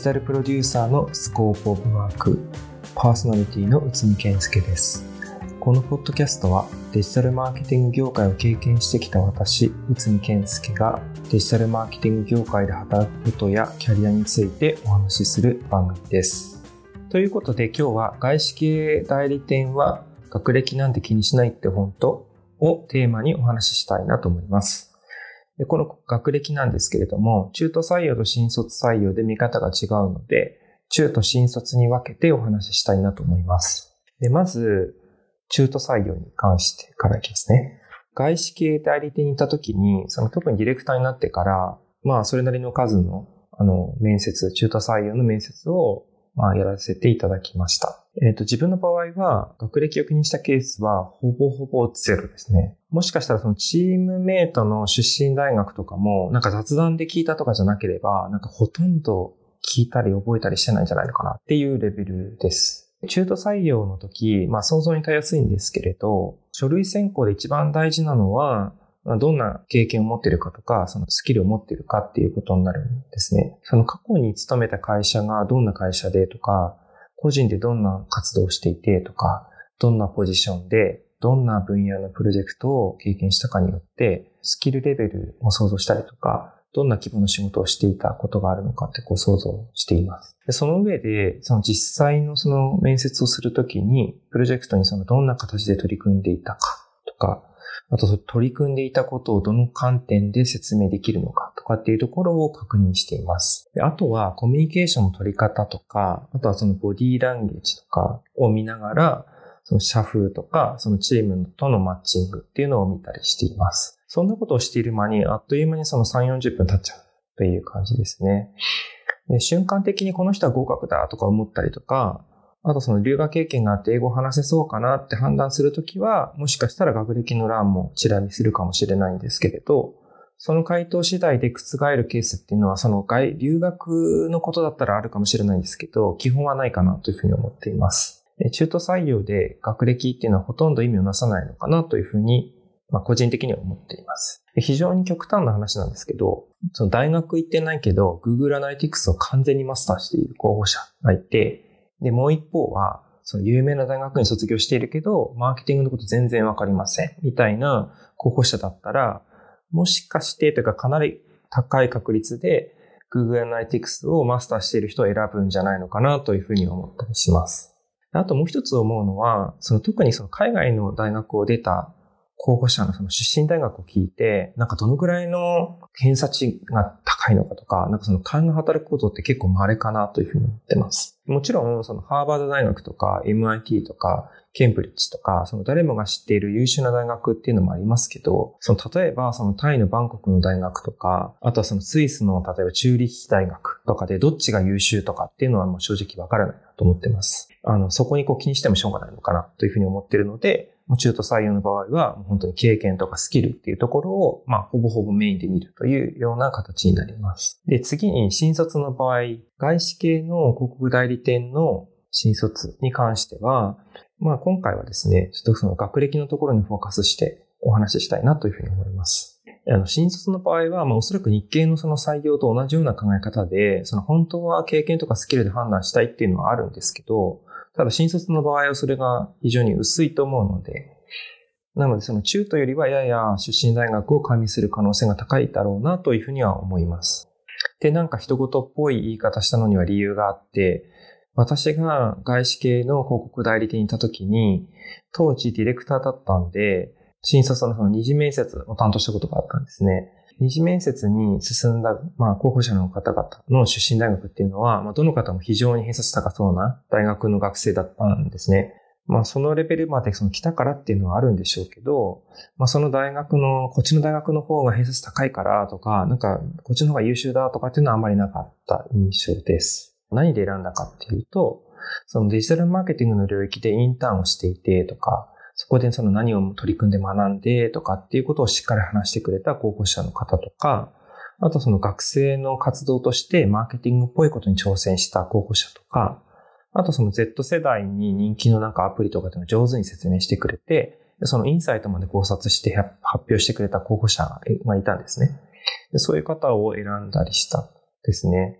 ジタルプロデューサーのスコープオブワーク、パーソナリティの内海健介です。このポッドキャストはデジタルマーケティング業界を経験してきた私、内海健介がデジタルマーケティング業界で働くことやキャリアについてお話しする番組です。ということで今日は外資系代理店は学歴なんて気にしないって本当をテーマにお話ししたいなと思います。でこの学歴なんですけれども、中途採用と新卒採用で見方が違うので、中途新卒に分けてお話ししたいなと思います。で、まず、中途採用に関してからいきますね。外資系代理店にいた時に、その特にディレクターになってから、まあ、それなりの数の、あの、面接、中途採用の面接を、まあ、やらせていただきました。えっ、ー、と、自分の場合は、学歴を気にしたケースは、ほぼほぼゼロですね。もしかしたらそのチームメイトの出身大学とかも、なんか雑談で聞いたとかじゃなければ、なんかほとんど聞いたり覚えたりしてないんじゃないのかなっていうレベルです。中途採用の時、まあ想像にたやすいんですけれど、書類選考で一番大事なのは、どんな経験を持っているかとか、そのスキルを持っているかっていうことになるんですね。その過去に勤めた会社がどんな会社でとか、個人でどんな活動をしていてとか、どんなポジションで、どんな分野のプロジェクトを経験したかによって、スキルレベルを想像したりとか、どんな規模の仕事をしていたことがあるのかってこう想像しています。でその上で、その実際のその面接をするときに、プロジェクトにそのどんな形で取り組んでいたかとか、あと取り組んでいたことをどの観点で説明できるのかかっていうところを確認しています。であとはコミュニケーションの取り方とか、あとはそのボディーランゲージとかを見ながら、その社風とか、そのチームとのマッチングっていうのを見たりしています。そんなことをしている間に、あっという間にその3、40分経っちゃうという感じですね。で瞬間的にこの人は合格だとか思ったりとか、あとその留学経験があって英語を話せそうかなって判断するときは、もしかしたら学歴の欄もちら見するかもしれないんですけれど、その回答次第で覆るケースっていうのは、その外、留学のことだったらあるかもしれないんですけど、基本はないかなというふうに思っています。中途採用で学歴っていうのはほとんど意味をなさないのかなというふうに、まあ、個人的には思っています。非常に極端な話なんですけど、その大学行ってないけど、Google Analytics を完全にマスターしている候補者がいて、で、もう一方は、その有名な大学に卒業しているけど、マーケティングのこと全然わかりません。みたいな候補者だったら、もしかしてというかかなり高い確率で Google Analytics をマスターしている人を選ぶんじゃないのかなというふうに思ったりします。あともう一つ思うのは、その特にその海外の大学を出た候補者のその出身大学を聞いて、なんかどのくらいの偏差値が高いのかとか、なんかその勘が働くことって結構稀かなというふうに思ってます。もちろん、そのハーバード大学とか MIT とかケンブリッジとか、その誰もが知っている優秀な大学っていうのもありますけど、その例えばそのタイのバンコクの大学とか、あとはそのスイスの例えばチューリッヒ大学とかでどっちが優秀とかっていうのはもう正直わからないなと思ってます。あの、そこにこう気にしてもしょうがないのかなというふうに思ってるので、中途採用の場合は、本当に経験とかスキルっていうところを、まあ、ほぼほぼメインで見るというような形になります。で、次に新卒の場合、外資系の広告代理店の新卒に関しては、まあ、今回はですね、ちょっとその学歴のところにフォーカスしてお話ししたいなというふうに思います。あの、新卒の場合は、まあ、おそらく日系のその採用と同じような考え方で、その本当は経験とかスキルで判断したいっていうのはあるんですけど、ただ新卒の場合はそれが非常に薄いと思うので、なのでその中途よりはやや出身大学を加味する可能性が高いだろうなというふうには思います。で、なんか人事っぽい言い方したのには理由があって、私が外資系の広告代理店にいた時に、当時ディレクターだったんで、新卒のその二次面接を担当したことがあったんですね。二次面接に進んだ、まあ、候補者の方々の出身大学っていうのは、まあ、どの方も非常に偏差値高そうな大学の学生だったんですね。まあ、そのレベルまでその来たからっていうのはあるんでしょうけど、まあ、その大学の、こっちの大学の方が偏差値高いからとか、なんか、こっちの方が優秀だとかっていうのはあんまりなかった印象です。何で選んだかっていうと、そのデジタルマーケティングの領域でインターンをしていてとか、そこでその何を取り組んで学んでとかっていうことをしっかり話してくれた候補者の方とか、あとその学生の活動としてマーケティングっぽいことに挑戦した候補者とか、あとその Z 世代に人気のなんかアプリとかっていうのを上手に説明してくれて、そのインサイトまで考察して発表してくれた候補者がいたんですね。そういう方を選んだりしたんですね。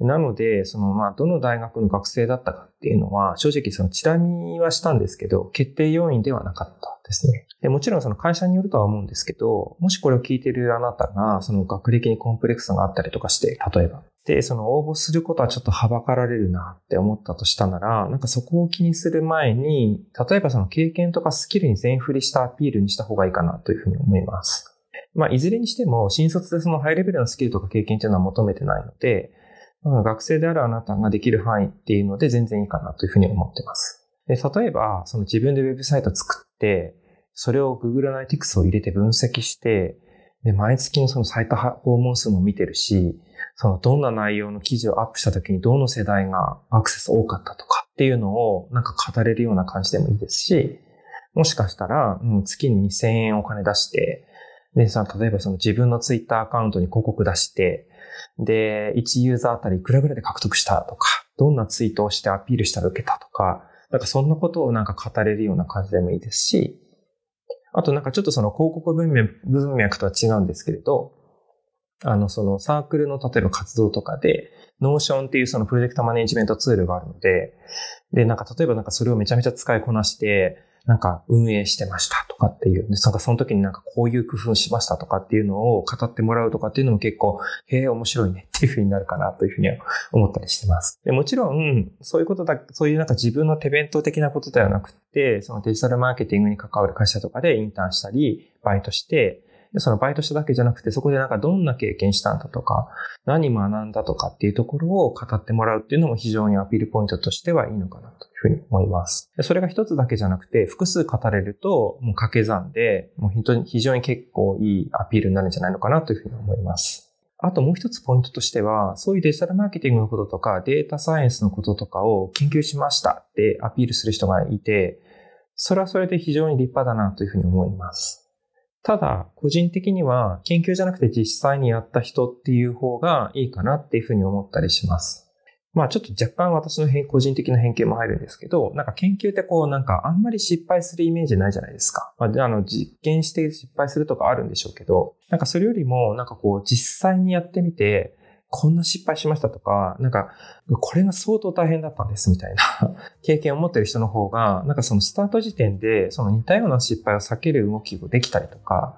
なので、その、まあ、どの大学の学生だったかっていうのは、正直そのチラ見はしたんですけど、決定要因ではなかったですね。でもちろんその会社によるとは思うんですけど、もしこれを聞いてるあなたが、その学歴にコンプレックスがあったりとかして、例えば。で、その応募することはちょっとはばかられるなって思ったとしたなら、なんかそこを気にする前に、例えばその経験とかスキルに全振りしたアピールにした方がいいかなというふうに思います。まあ、いずれにしても、新卒でそのハイレベルなスキルとか経験っていうのは求めてないので、学生であるあなたができる範囲っていうので全然いいかなというふうに思ってます。で例えば、その自分でウェブサイト作って、それを Google Analytics を入れて分析して、で、毎月のそのサイト訪問数も見てるし、そのどんな内容の記事をアップした時にどの世代がアクセス多かったとかっていうのをなんか語れるような感じでもいいですし、もしかしたら、うん、月に2000円お金出して、で、さ、例えばその自分のツイッターアカウントに広告出して、で、1ユーザーあたりいくらぐらいで獲得したとか、どんなツイートをしてアピールしたら受けたとか、なんかそんなことをなんか語れるような感じでもいいですし、あとなんかちょっとその広告文脈文脈とは違うんですけれど、あの、そのサークルの例えば活動とかで、 Notion っていうそのプロジェクトマネジメントツールがあるので、で、なんか例えばなんかそれをめちゃめちゃ使いこなして、なんか運営してましたとかっていう、なんかその時になんかこういう工夫しましたとかっていうのを語ってもらうとかっていうのも結構、へえ、面白いねっていうふうになるかなというふうには思ったりしてます。でもちろん、そういうことだ、そういうなんか自分の手弁当的なことではなくて、そのデジタルマーケティングに関わる会社とかでインターンしたり、バイトして、そのバイトしただけじゃなくて、そこでなんかどんな経験したんだとか、何学んだとかっていうところを語ってもらうっていうのも非常にアピールポイントとしてはいいのかなというふうに思います。それが一つだけじゃなくて、複数語れると、もう掛け算で、もう本当に非常に結構いいアピールになるんじゃないのかなというふうに思います。あともう一つポイントとしては、そういうデジタルマーケティングのこととか、データサイエンスのこととかを研究しましたってアピールする人がいて、それはそれで非常に立派だなというふうに思います。ただ、個人的には研究じゃなくて実際にやった人っていう方がいいかなっていうふうに思ったりします。まあちょっと若干私の個人的な偏見も入るんですけど、なんか研究ってこうなんかあんまり失敗するイメージないじゃないですか。まあ、あの実験して失敗するとかあるんでしょうけど、なんかそれよりもなんかこう実際にやってみて、こんな失敗しましたとか、なんか、これが相当大変だったんですみたいな 経験を持ってる人の方が、なんかそのスタート時点で、その似たような失敗を避ける動きができたりとか、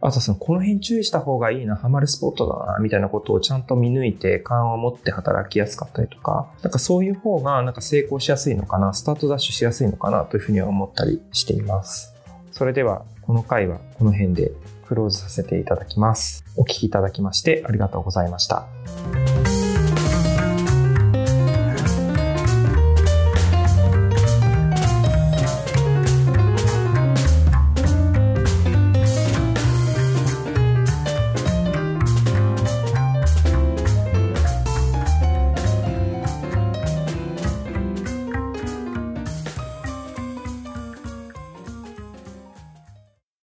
あとその、この辺注意した方がいいな、ハマるスポットだな、みたいなことをちゃんと見抜いて、勘を持って働きやすかったりとか、なんかそういう方が、なんか成功しやすいのかな、スタートダッシュしやすいのかな、というふうには思ったりしています。それでは、この回はこの辺でクローズさせていただきます。お聴きいただきましてありがとうございました。